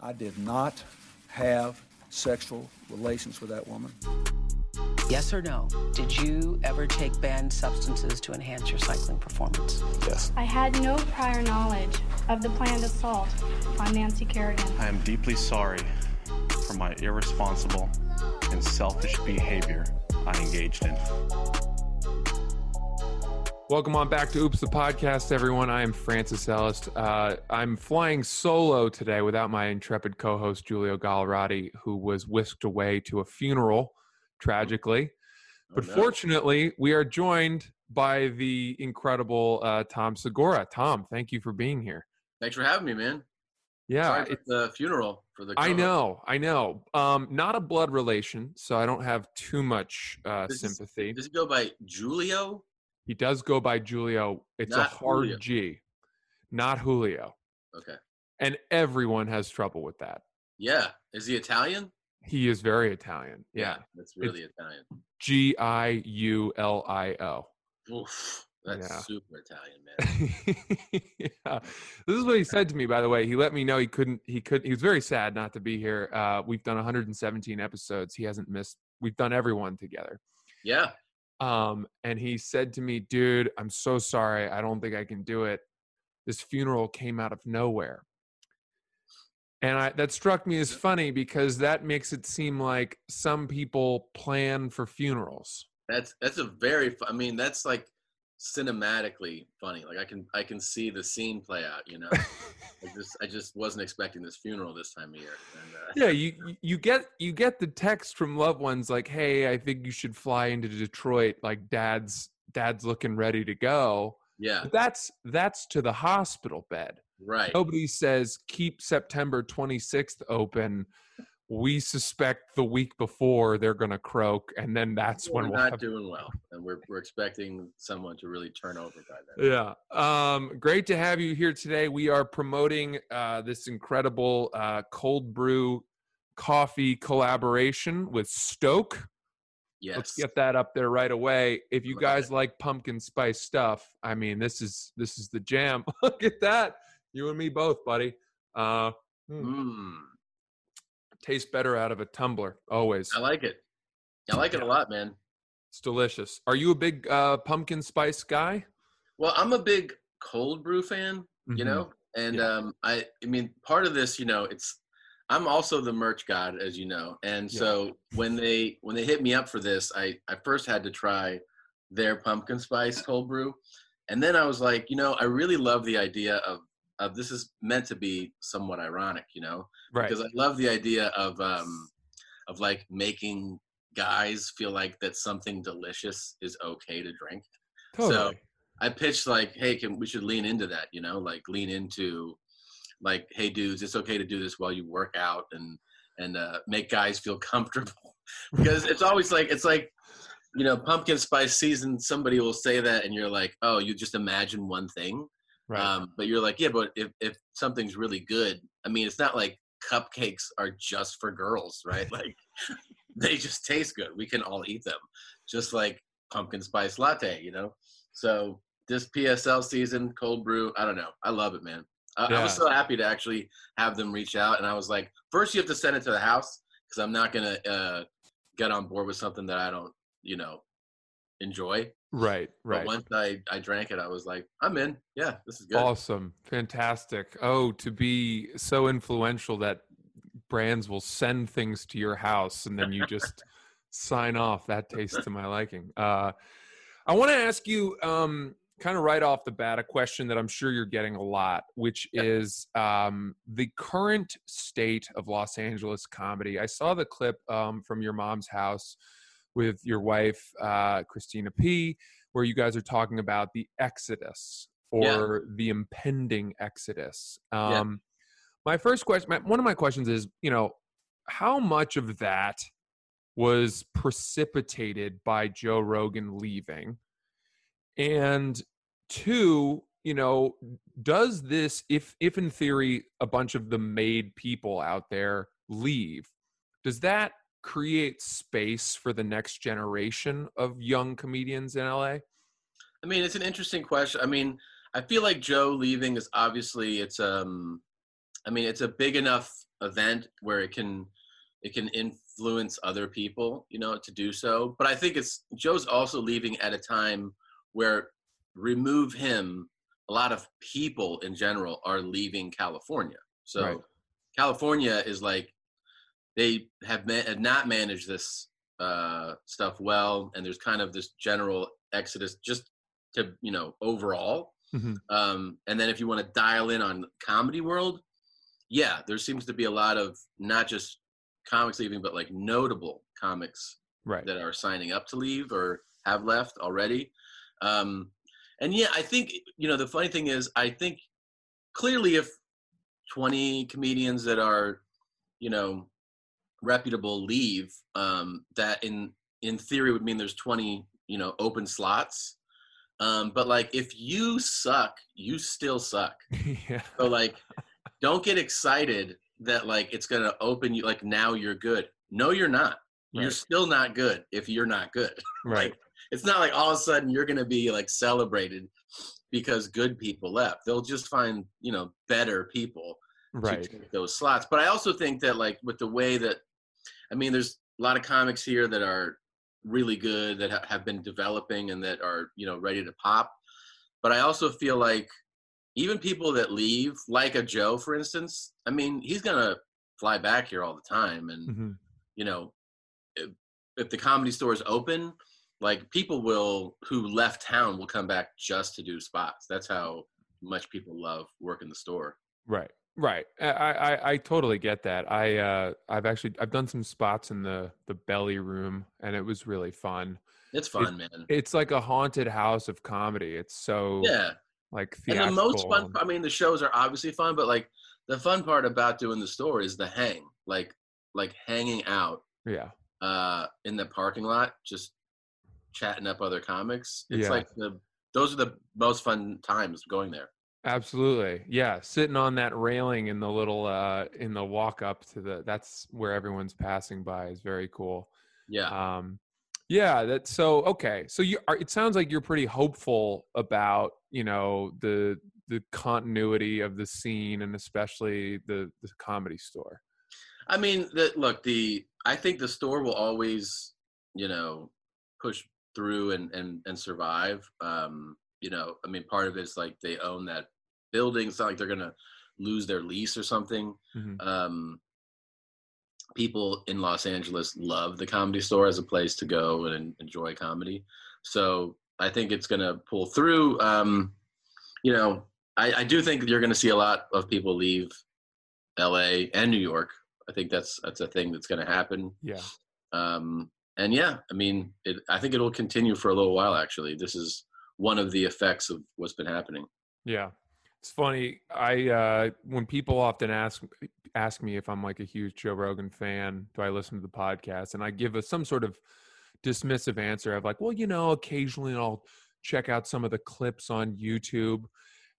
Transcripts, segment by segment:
I did not have sexual relations with that woman. Yes or no? Did you ever take banned substances to enhance your cycling performance? Yes. I had no prior knowledge of the planned assault on Nancy Kerrigan. I am deeply sorry for my irresponsible and selfish behavior I engaged in. Welcome on back to Oops the Podcast, everyone. I am Francis Ellis. Uh, I'm flying solo today without my intrepid co host, Giulio Gallarotti, who was whisked away to a funeral, tragically. But no. fortunately, we are joined by the incredible uh, Tom Segura. Tom, thank you for being here. Thanks for having me, man. Yeah, for the funeral for the. I co-host. know, I know. Um, not a blood relation, so I don't have too much uh, Does this- sympathy. Does it go by Julio? He does go by Julio. It's Not a hard Julio. G, not Julio. Okay. And everyone has trouble with that. Yeah. Is he Italian? He is very Italian. Yeah. That's really Italian. G I U L I O. Oof. That's Yeah. super Italian, man. yeah. This is what he said to me, by the way. He let me know he couldn't, he could, he was very sad not to be here. Uh, we've done 117 episodes. He hasn't missed, we've done everyone together. Yeah. Um, and he said to me, dude, I'm so sorry. I don't think I can do it. This funeral came out of nowhere. And I, that struck me as funny because that makes it seem like some people plan for funerals. That's that's a very. I mean, that's like cinematically funny. Like I can I can see the scene play out. You know. I just I just wasn't expecting this funeral this time of year. And, uh, yeah, you you- get you get the text from loved ones like, "Hey, I think you should fly into Detroit. Like, dad's dad's looking ready to go." Yeah. But that's that's to the hospital bed. Right. Nobody says keep September 26th open. We suspect the week before they're going to croak, and then that's we're when we'll not have. doing well, and we're we're expecting someone to really turn over by then. Yeah. Um, great to have you here today. We are promoting uh, this incredible uh, cold brew coffee collaboration with Stok. Yes. Let's get that up there right away. If you guys like pumpkin spice stuff, I mean, this is this is the jam. Look at that. You and me both, buddy. Uh. Mm, tastes better out of a tumbler always. I like it. I like it a lot, man. It's delicious. Are you a big uh, pumpkin spice guy? Well, I'm a big cold brew fan, you Mhm. know, and Yeah. um, I, I mean, part of this, you know, it's I'm also the merch god, as you know, and Yeah. so when they when they hit me up for this, I I first had to try their pumpkin spice cold brew, and then I was like, you know, I really love the idea of of this is meant to be somewhat ironic, you know, Right. because I love the idea of um of like making guys feel like that something delicious is okay to drink. So I pitched like, hey, can we should lean into that, you know, like lean into like, hey dudes, it's okay to do this while you work out and and uh, make guys feel comfortable. Because it's always like it's like you know pumpkin spice season somebody will say that and you're like oh you just imagine one thing Right. um, but you're like yeah but if, if something's really good i mean it's not like cupcakes are just for girls right? Like they just taste good. We can all eat them just like pumpkin spice latte you know? So this psl season cold brew i don't know. I love it man. I, I was so happy to actually have them reach out and i was like first you have to send it to the house because i'm not gonna uh, get on board with something that i don't you know enjoy right. but Right. once i i drank it i was like i'm in yeah this is good Awesome. Fantastic. Oh, to be so influential that brands will send things to your house and then you just sign off. That tastes to my liking. Uh, I want to ask you, um, kind of right off the bat, a question that I'm sure you're getting a lot, which is um, the current state of Los Angeles comedy. I saw the clip um, from your mom's house with your wife, uh, Christina P., where you guys are talking about the exodus Yeah. or the impending exodus. Yeah. Um, My first question, my, one of my questions is, you know, how much of that was precipitated by Joe Rogan leaving? And two, you know, does this, if if in theory a bunch of the made people out there leave, does that create space for the next generation of young comedians in LA? I mean, it's an interesting question. I mean, I feel like Joe leaving is obviously it's um I mean, it's a big enough event where it can it can influence other people, you know, to do so. But I think it's Joe's also leaving at a time where remove him, a lot of people in general are leaving California. So Right. California is like they have, ma- have not managed this uh, stuff well, and there's kind of this general exodus just to you know overall. Mhm. Um, and then if you want to dial in on comedy world, yeah, there seems to be a lot of not just comics leaving, but like notable comics Right. that are signing up to leave or have left already. Um, and yeah, I think you know the funny thing is, I think clearly if 20 comedians that are, you know, reputable leave, um, that in in theory would mean there's 20 you know open slots. Um, but like if you suck, you still suck. yeah. So like, don't get excited that like it's gonna open you like now you're good. No, you're not. You're still not good if you're not good. Right. It's not like all of a sudden you're gonna be like celebrated because good people left. They'll just find you know better people Right. to take those slots. But I also think that like with the way that, I mean, there's a lot of comics here that are really good that ha- have been developing and that are you know ready to pop. But I also feel like even people that leave, like a Joe, for instance, I mean, he's gonna fly back here all the time, and Mhm. you know, if, if the comedy store is open, like people will who left town will come back just to do spots. That's how much people love working the store. Right. Right. I, I, I totally get that. I uh I've actually I've done some spots in the the belly room and it was really fun. It's fun, man. It's like a haunted house of comedy. It's so Yeah. like theatrical. And the most fun, I mean, the shows are obviously fun, but like the fun part about doing the store is the hang, like, like hanging out yeah. uh, in the parking lot, just chatting up other comics. It's Yeah. like the, those are the most fun times going there. Absolutely. Yeah, sitting on that railing in the little uh in the walk up to the that's where everyone's passing by is very cool. Yeah. Um yeah, that's so okay. So you are it sounds like you're pretty hopeful about, you know, the the continuity of the scene and especially the the comedy store. I mean, the, look, the I think the store will always, you know, push through and and and survive. Um, you know, I mean, part of it is like they own that building. It's not like they're gonna lose their lease or something. Mhm. Um, people in Los Angeles love the comedy store as a place to go and enjoy comedy. So I think it's gonna pull through. Um, you know, I, I do think you're gonna see a lot of people leave L.A. and New York. I think that's that's a thing that's going to happen. Yeah. Um, and yeah, I mean, it, I think it'll continue for a little while. Actually, this is one of the effects of what's been happening. Yeah. It's funny. I uh when people often ask ask me if I'm like a huge Joe Rogan fan, do I listen to the podcast? And I give a, some sort of dismissive answer of like, well, you know, occasionally I'll check out some of the clips on YouTube.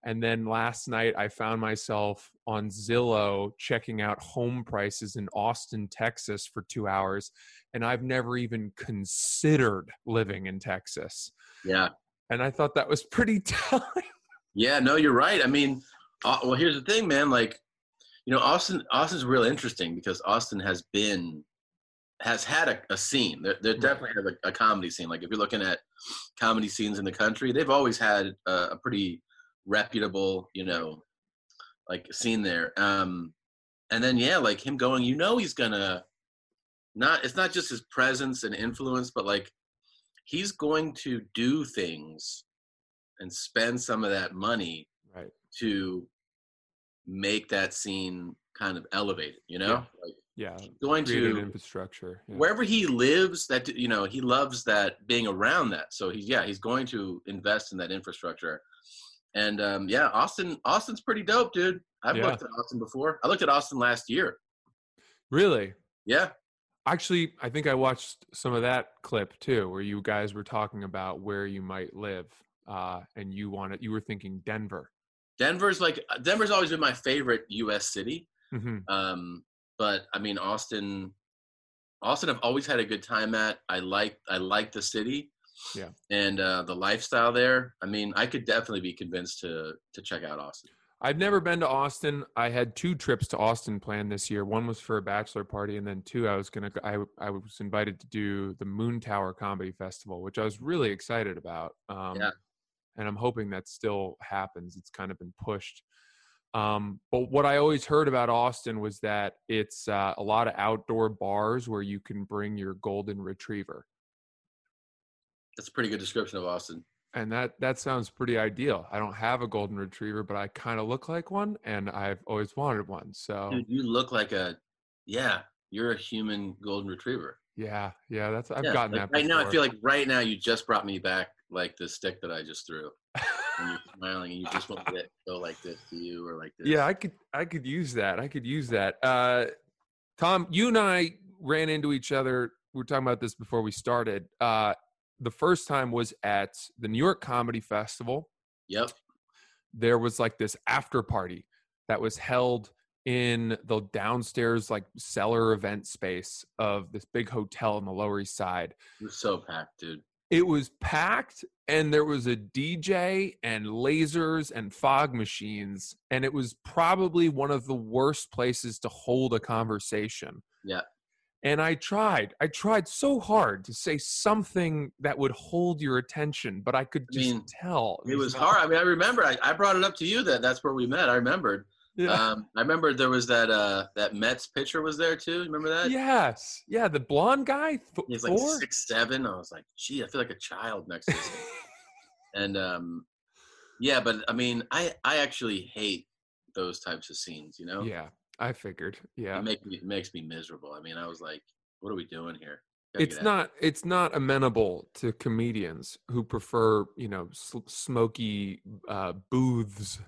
And then last night I found myself on Zillow checking out home prices in Austin, Texas for 2 hours, and I've never even considered living in Texas. Yeah, And I thought that was pretty telling. yeah. No, you're right. I mean, uh, well, here's the thing, man. Like, you know, Austin. Austin's real interesting because Austin has been has had a, a scene. There, there definitely has a, a comedy scene. Like if you're looking at comedy scenes in the country, they've always had a, a pretty reputable, you know, like scene there. Um, and then yeah, like him going, you know, he's gonna not. It's not just his presence and influence, but like he's going to do things and spend some of that money Right. to make that scene kind of elevated. You know, Yeah. like Yeah. going to infrastructure. yeah. wherever he lives that you know he loves that being around that so he's yeah he's going to invest in that infrastructure and um yeah austin austin's pretty dope dude i've Yeah. looked at austin before i looked at austin last year Really? yeah Actually, I think I watched some of that clip too, where you guys were talking about where you might live, uh, and you wanted you were thinking Denver. denver's like denver's always been my favorite us city. Hmm um but i mean austin austin i've always had a good time at. I like i like the city Yeah. and uh the lifestyle there. I mean i could definitely be convinced to to check out austin I've never been to Austin. I had two trips to Austin planned this year. One was for a bachelor party, and then two, I was gonna. I I was invited to do the Moontower Comedy Festival, which I was really excited about. Um, Yeah. And I'm hoping that still happens. It's kind of been pushed. Um, but what I always heard about Austin was that it's uh, a lot of outdoor bars where you can bring your golden retriever, That's a pretty good description of Austin. And that that sounds pretty ideal. I don't have a golden retriever, but I kind of look like one, and I've always wanted one. So Dude, you look like a, yeah, you're a human golden retriever. yeah, yeah, that's I've Yeah, gotten like, that. right now. I feel like right now you just brought me back like the stick that I just threw. And you're smiling, and you just want to go like this to you or like this. Yeah, I could I could use that. I could use that. Uh Tom, you and I ran into each other. We were talking about this before we started. Uh the first time was at the New York Comedy Festival. Yep. There was like this after party that was held in the downstairs like cellar event space of this big hotel on the Lower East Side. It was so packed, dude. It was packed and there was a DJ and lasers and fog machines and it was probably one of the worst places to hold a conversation. Yeah. And I tried. I tried so hard to say something that would hold your attention, but I could I just mean, tell. It was not- hard. I mean, I remember I, I brought it up to you that that's where we met. I remembered. Yeah. Um, I remember there was that uh that Mets pitcher was there too. You remember that? yes. Yeah, the blonde guy, Th- He's like Thor? six seven. I was like, gee, I feel like a child next to him. and um, yeah, but I mean, I I actually hate those types of scenes. You know, Yeah, I figured. Yeah. it make me it makes me miserable. I mean, I was like, what are we doing here? Gotta it's not it's not amenable to comedians who prefer you know s- smoky uh, booths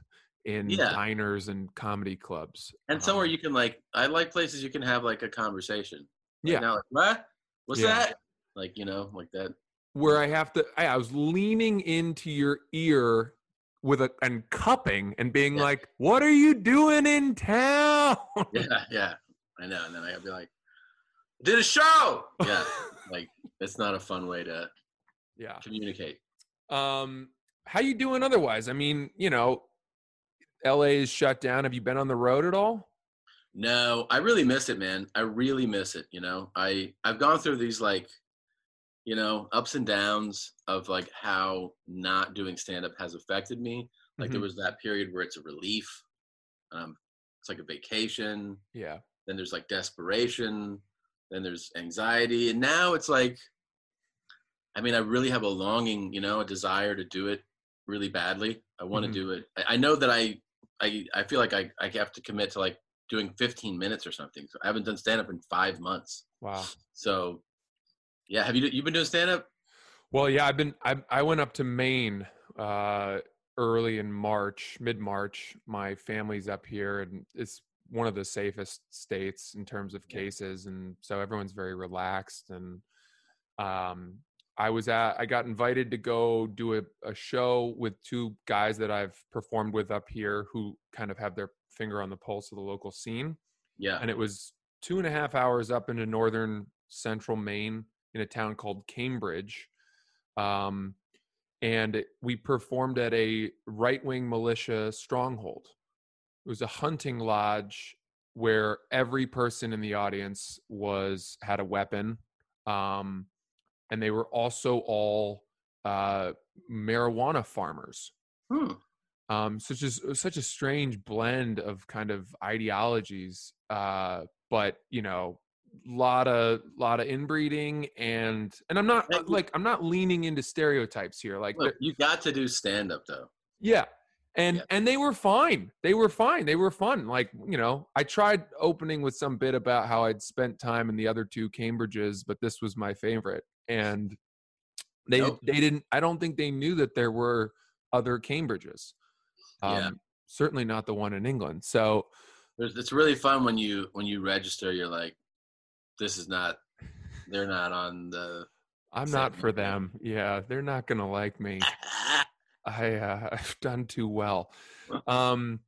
in Yeah. diners and comedy clubs and somewhere Um, you can like. I like places you can have like a conversation. Like yeah Now, like, what? What's Yeah. that? Like you know, like that. where i have to I, I was leaning into your ear with a and cupping and being Yeah. like what are you doing in town Yeah, yeah. I know. And then I'd be like, did a show. Yeah. like it's not a fun way to yeah communicate. um how you doing otherwise i mean you know la is shut down have you been on the road at all No, I really miss it, man. I really miss it. You know, I I've gone through these like, you know, ups and downs of like how not doing stand up has affected me. Like there Mhm. was that period where it's a relief. Um, it's like a vacation. yeah Then there's like desperation. Then there's anxiety, and now it's like, I mean, I really have a longing, you know, a desire to do it really badly. I want to Mhm. do it. I, I know that I, I, I feel like I, I have to commit to like doing 15 minutes or something. So I haven't done stand up in five months. wow So, yeah, have you you been doing stand up? Well, yeah, I've been. I I went up to Maine uh, early in March, mid March. My family's up here, and it's one of the safest states in terms of cases, and so everyone's very relaxed. And um, I was at. I got invited to go do a, a show with two guys that I've performed with up here, who kind of have their finger on the pulse of the local scene Yeah. and it was two and a half hours up into northern central Maine in a town called Cambridge. Um, and we performed at a right wing militia stronghold. It was a hunting lodge where every person in the audience was had a weapon. Um, and they were also all uh, marijuana farmers Hmm. um, such as such a strange blend of kind of ideologies. Uh, but you know, lot of lot of inbreeding and and I'm not like I'm not leaning into stereotypes here. Like, Look, you got to do stand up though. yeah. And Yeah. and they were fine. They were fine. They were fun. Like, you know, I tried opening with some bit about how I'd spent time in the other two Cambridges, but this was my favorite. And they Nope. they didn't I don't think they knew that there were other Cambridges. Um Yeah. certainly not the one in England. So it's really fun when you when you register. You're like, this is not. They're not on the. I'm not for them. Yeah, they're not gonna like me. I uh, I've done too well. Um,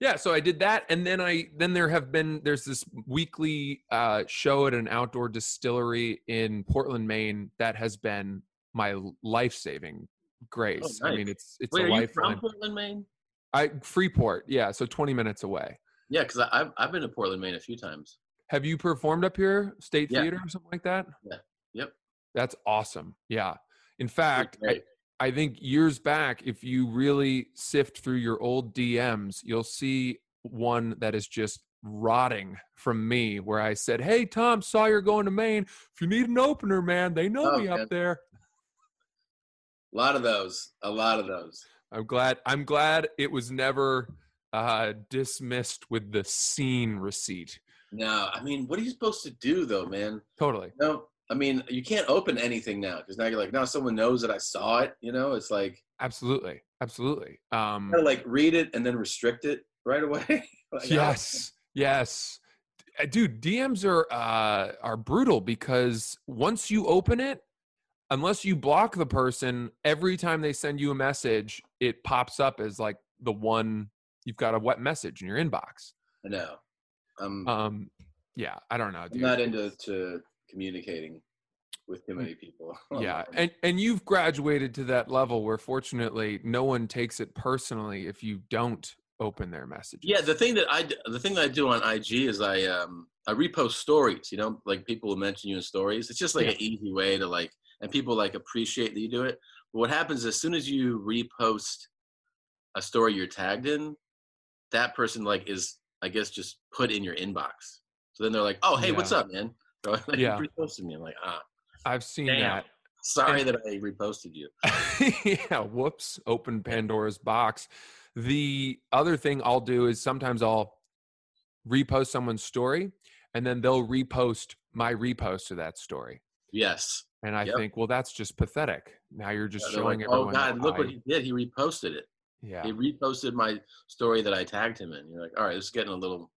yeah, so I did that, and then I then there have been there's this weekly uh, show at an outdoor distillery in Portland, Maine that has been my life saving grace. I nice. mean, it's it's Wait, a life from Portland, Maine? I Freeport, yeah, so 20 minutes away. Yeah, because I've I've been to Portland, Maine a few times. Have you performed up here, State Yeah. Theater or something like that? Yeah. Yep. That's awesome. Yeah. In fact, I. I think years back, if you really sift through your old DMs, you'll see one that is just rotting from me where I said, Hey, Tom, saw you're going to Maine. If you need an opener, man, they know Oh, me man. up there. A lot of those. A lot of those. I'm glad. I'm glad it was never uh, dismissed with the seen receipt. No, I mean, what are you supposed to do though, man? Totally. No, I mean, you can't open anything now because now you're like, now someone knows that I saw it. You know, it's like Absolutely. Absolutely. Um, gotta like read it and then restrict it right away. Like, yes. Yes. Uh, Dude, DMs are uh, are brutal because once you open it, unless you block the person, every time they send you a message, it pops up as like the one you've got a wet message in your inbox. I know. I'm, Um, yeah, I don't know, I'm not into to communicating with too many people. yeah and and you've graduated to that level where fortunately no one takes it personally if you don't open their messages Yeah, the thing that I the thing that I do on IG is I um I repost stories. You know, like people will mention you in stories. It's just like Yeah. an easy way to like, and people like appreciate that you do it. But what happens as soon as you repost a story you're tagged in, that person like is I guess just put in your inbox. So then they're like, oh hey, what's up, man? Like, Yeah. you reposted me. I'm like, ah, i've seen Damn. sorry that I reposted you. yeah whoops open pandora's box the other thing i'll do is sometimes i'll repost someone's story and then they'll repost my repost to that story Yes. and i Yep. think well that's just pathetic now you're just They're showing like, everyone oh God, that look what he did. He reposted it. Yeah He reposted my story that I tagged him in. You're like, all right, this is getting a little,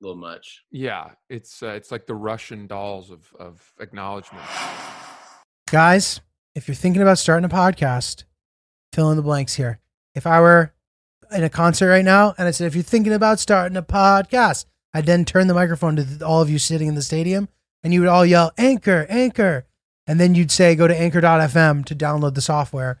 little much. yeah it's uh, it's like the russian dolls of of acknowledgement Guys, if you're thinking about starting a podcast, fill in the blanks here. If I were in a concert right now and I said, if you're thinking about starting a podcast, I'd then turn the microphone to all of you sitting in the stadium and you would all yell, Anchor, Anchor. And then you'd say, go to anchor.fm to download the software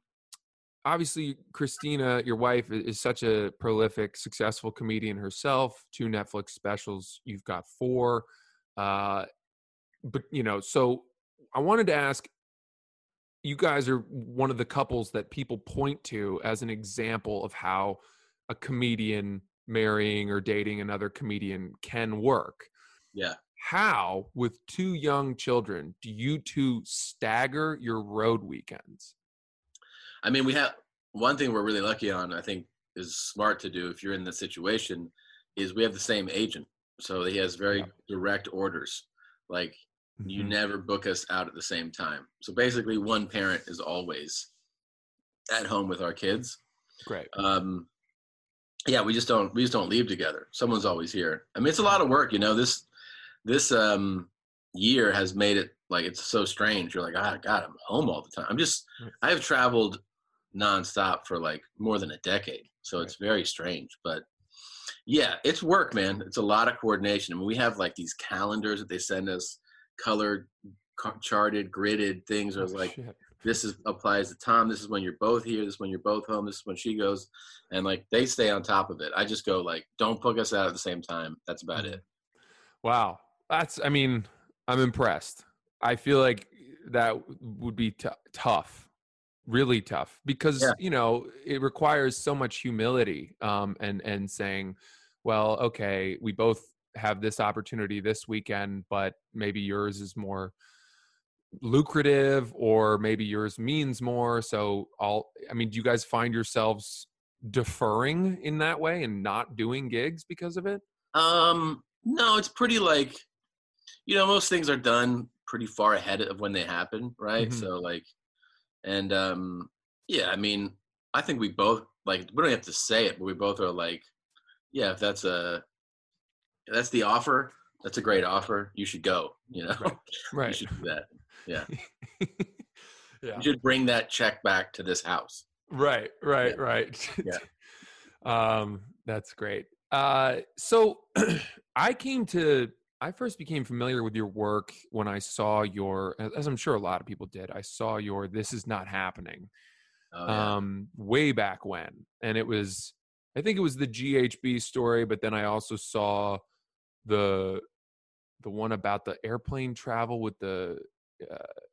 obviously christina your wife is such a prolific successful comedian herself two netflix specials you've got four uh but you know so i wanted to ask you guys are one of the couples that people point to as an example of how a comedian marrying or dating another comedian can work Yeah. how with two young children do you two stagger your road weekends I mean, we have one thing we're really lucky on. I think is smart to do if you're in the situation, is we have the same agent, so he has very Yeah. direct orders. Like you Mhm. never book us out at the same time. So basically, one parent is always at home with our kids. great um yeah we just don't we just don't leave together someone's always here i mean it's a lot of work you know this this um year has made it like it's so strange you're like ah god i'm home all the time i'm just i have traveled nonstop for like more than a decade so it's very strange but yeah it's work man it's a lot of coordination i mean we have like these calendars that they send us colored charted gridded things where it's Oh, like shit. this is applies to Tom. This is when you're both here. This is when you're both home. This is when she goes, and like they stay on top of it. I just go like, don't book us out at the same time. That's about mm-hmm. it. wow that's i mean i'm impressed i feel like that would be t- tough really tough because Yeah. you know it requires so much humility um and and saying well okay we both have this opportunity this weekend but maybe yours is more lucrative or maybe yours means more so all i mean do you guys find yourselves deferring in that way and not doing gigs because of it Um, no, it's pretty like, you know, most things are done pretty far ahead of when they happen, right? Mhm. So like, and um, yeah, I mean, I think we both like we don't have to say it, but we both are like, yeah, if that's a that's the offer, that's a great offer. You should go. You know, Right. you should do that. Yeah, yeah. you should bring that check back to this house. Right, right, Yeah. right. Yeah. um, that's great. Uh, so I came to, I first became familiar with your work when I saw your, as- I'm sure a lot of people did, I saw your This Is Not Happening Oh, yeah. um, way back when. And it was, I think it was the GHB story, but then I also saw the, the one about the airplane travel with the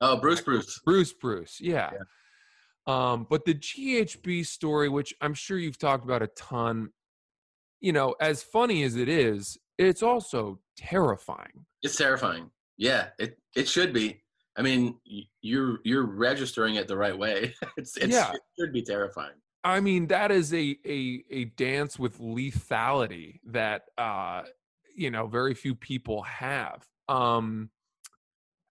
oh, Bruce, Bruce. Bruce Bruce, yeah. Yeah. Um, but the GHB story, which I'm sure you've talked about a ton, you know, as funny as it is, it's also terrifying. It's terrifying. Yeah, it it should be. I mean, you're you're registering it the right way. it's, it's Yeah. it should be terrifying. I mean, that is a a a dance with lethality that uh, you know very few people have. Um,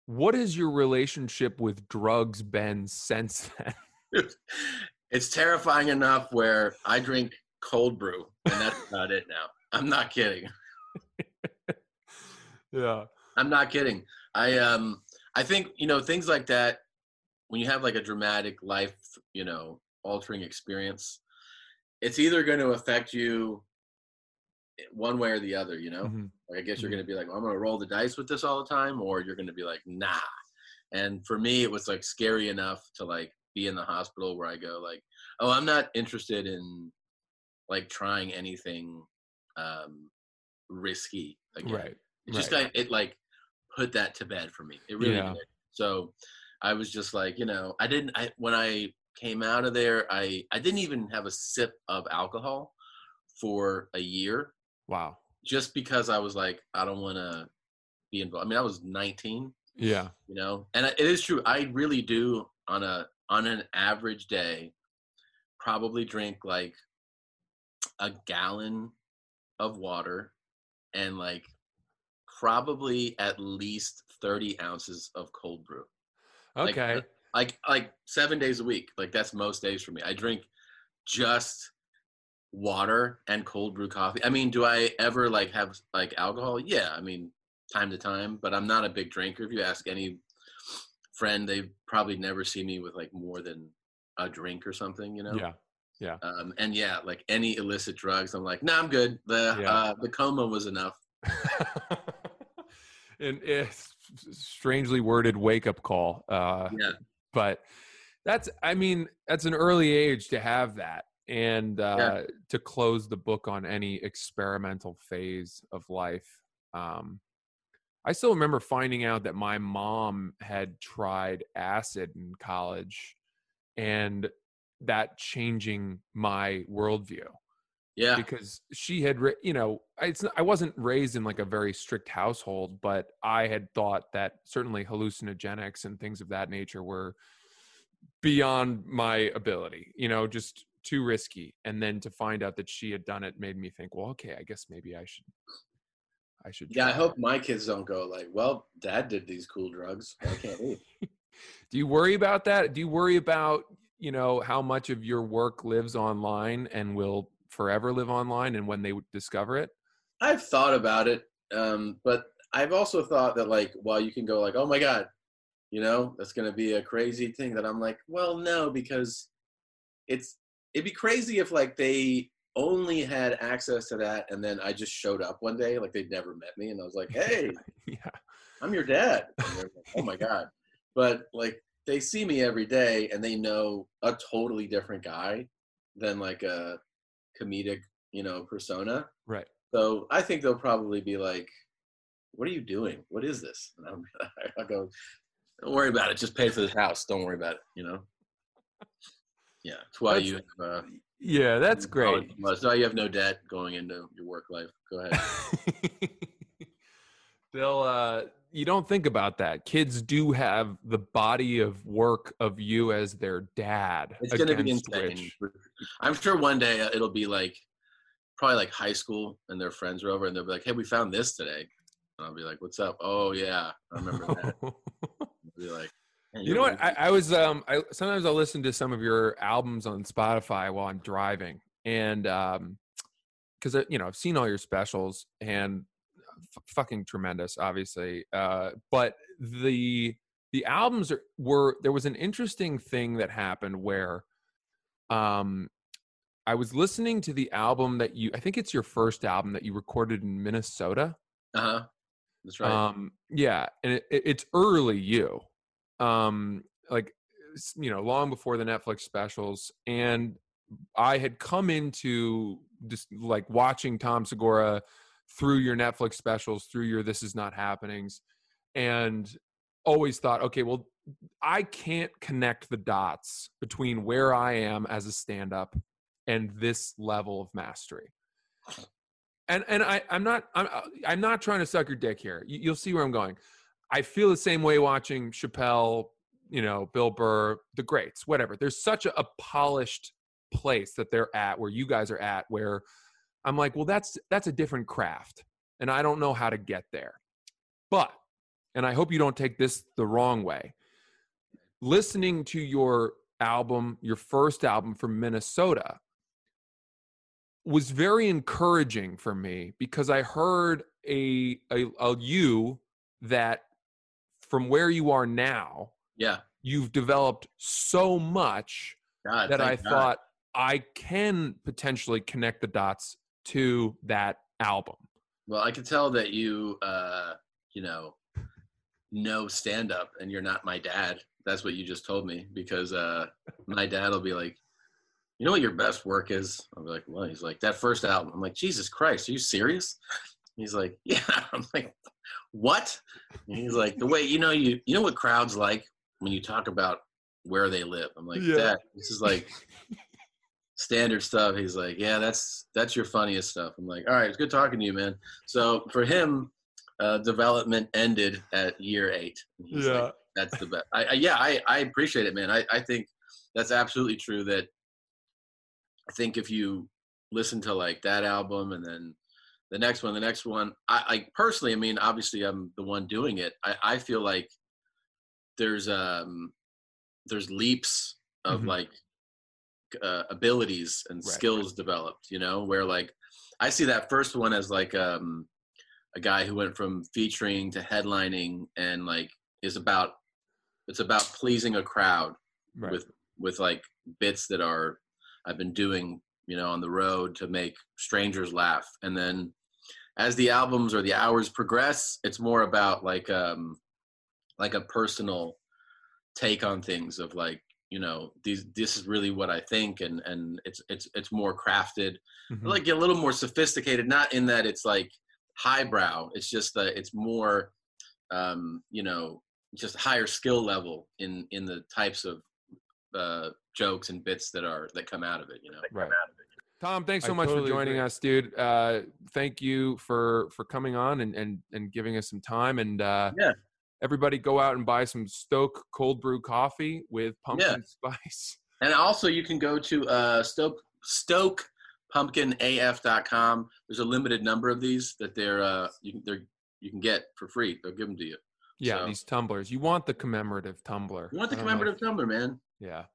what is your relationship with drugs been since then? it's terrifying enough where I drink cold brew, and that's about it now. I'm not kidding. Yeah. I'm not kidding. I um I think you know things like that when you have like a dramatic life, you know, altering experience, it's either going to affect you one way or the other, you know? Mhm. Like I guess you're Mhm. going to be like, well, I'm going to roll the dice with this all the time or you're going to be like, nah. And for me it was like scary enough to like be in the hospital where I go like, oh, I'm not interested in like trying anything um risky again. Right. It just right. kind it like put that to bed for me. It really Yeah. did. So I was just like, you know, I didn't I when I came out of there, I I didn't even have a sip of alcohol for a year Wow. just because I was like, I don't want to be involved. I mean, I was 19, Yeah. you know, and it is true. I really do on a on an average day probably drink like a gallon of water and like probably at least 30 ounces of cold brew Okay. like like seven days a week like that's most days for me i drink just water and cold brew coffee i mean do i ever like have like alcohol yeah i mean time to time but i'm not a big drinker if you ask any friend they probably never see me with like more than a drink or something you know Yeah. Yeah. Um, and yeah like any illicit drugs i'm like nah i'm good the Yeah. uh the coma was enough and it's strangely worded wake up call. Uh, yeah but that's, I mean, that's an early age to have that and uh, to close the book on any experimental phase of life. Um, I still remember finding out that my mom had tried acid in college and that changing my worldview yeah. because she had you know I- it's I wasn't raised in like a very strict household but I had thought that certainly hallucinogenics and things of that nature were beyond my ability you know just too risky. And then to find out that she had done it made me think well okay I guess maybe I should I should yeah i hope it. my kids don't go like well dad did these cool drugs. Why can't we? Do you worry about that? Do you worry about you know how much of your work lives online and will forever live online and when they would discover it I've thought about it, um, but I've also thought that like while you can go like, oh my god, you know, that's gonna be a crazy thing. That I'm like, well, no, because it's it'd be crazy if like they only had access to that, and then I just showed up one day, like they'd never met me, and I was like, hey, yeah I'm your dad. And like, oh my god, but like they see me every day, and they know a totally different guy than like a comedic, you know, persona. right So I think they'll probably be like, "What are you doing? What is this?" And I'm, I'll go, "Don't worry about it. Just pay for this house. Don't worry about it." You know. Yeah, that's why That's- you. Have, uh, Yeah, that's great. Why you have no debt going into your work life. Go ahead. They'll uh you don't think about that. Kids do have the body of work of you as their dad. It's gonna be insane. which- I'm sure one day uh, it'll be like, probably like high school, and their friends are over, and they'll be like, "Hey, we found this today." And I'll be like, "What's up?" Oh yeah, I remember that. I'll be like, "Man, you know what? I, I was um I sometimes I'll listen to some of your albums on Spotify while I'm driving. And um because you know I've seen all your specials and f- fucking tremendous, obviously. Uh, but the the albums are, were there was an interesting thing that happened where, um, I was listening to the album that you I think it's your first album that you recorded in Minnesota. Uh huh. That's right. Um, yeah, and it, it, it's early you, um, like you know, long before the Netflix specials, and I had come into just like watching Tom Segura through your Netflix specials, through your This Is Not Happenings, and always thought, okay, well, I can't connect the dots between where I am as a stand-up and this level of mastery and and I, I'm not I'm uh, I'm not trying to suck your dick here. You, you'll see where I'm going. I feel the same way watching Chappelle, you know, Bill Burr, the greats, whatever. There's such a, a polished place that they're at, where you guys are at, where I'm like, well, that's that's a different craft, and I don't know how to get there. But, and I hope you don't take this the wrong way. Listening to your album, your first album from Minnesota, was very encouraging for me because I heard a, a a you that from where you are now, yeah. you've developed so much God, that I God. thought I can potentially connect the dots to that album. Well, I can tell that you, uh, you know, know stand up, and you're not my dad. That's what you just told me because uh, my dad will be like, you know what your best work is? I'll be like, well, he's like that first album. I'm like, Jesus Christ, are you serious? He's like, yeah. I'm like, what? And he's like, the way you know you you know what crowds like when you talk about where they live. I'm like, Yeah. Dad, this is like standard stuff. He's like, yeah, that's that's your funniest stuff. I'm like, all right, it's good talking to you, man. So for him, uh, development ended at year eight. He's like, that's the best. I, I, yeah, I, I appreciate it, man. I, I think that's absolutely true. That I think if you listen to like that album and then the next one, the next one, I, I personally, I mean, obviously I'm the one doing it. I, I feel like there's um there's leaps of Mhm. like uh, abilities and Right. skills developed. You know, where like I see that first one as like um a guy who went from featuring to headlining and like is about it's about pleasing a crowd Right. with with like bits that are I've been doing, you know, on the road to make strangers laugh. And then as the albums or the hours progress, it's more about like um like a personal take on things of like, you know, these this is really what I think and and it's it's it's more crafted. Mhm. Like a little more sophisticated, not in that it's like highbrow. It's just that it's more um, you know, just higher skill level in in the types of uh, jokes and bits that are that come out of it. You know, Right. Tom, thanks so I much totally for joining agree. us, dude. Uh, thank you for for coming on and and and giving us some time. And uh, Yeah. everybody, go out and buy some Stok cold brew coffee with pumpkin spice. and also you can go to uh, Stok Stok pumpkinaf.com there's a limited number of these that they're uh you can they're you can get for free they'll give them to you Yeah, So- these tumblers. You want the commemorative tumbler. you want the commemorative tumbler man Yeah.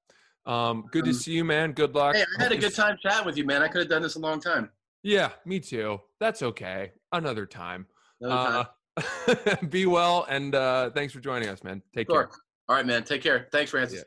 Um, good to Um, see you, man. Good luck. hey i had a good time chatting with you man i could have done this a long time Yeah, me too. That's okay. Another time. Another time. Uh, be well, and uh, thanks for joining us, man. Take Sure. care. all right man take care thanks francis Yeah.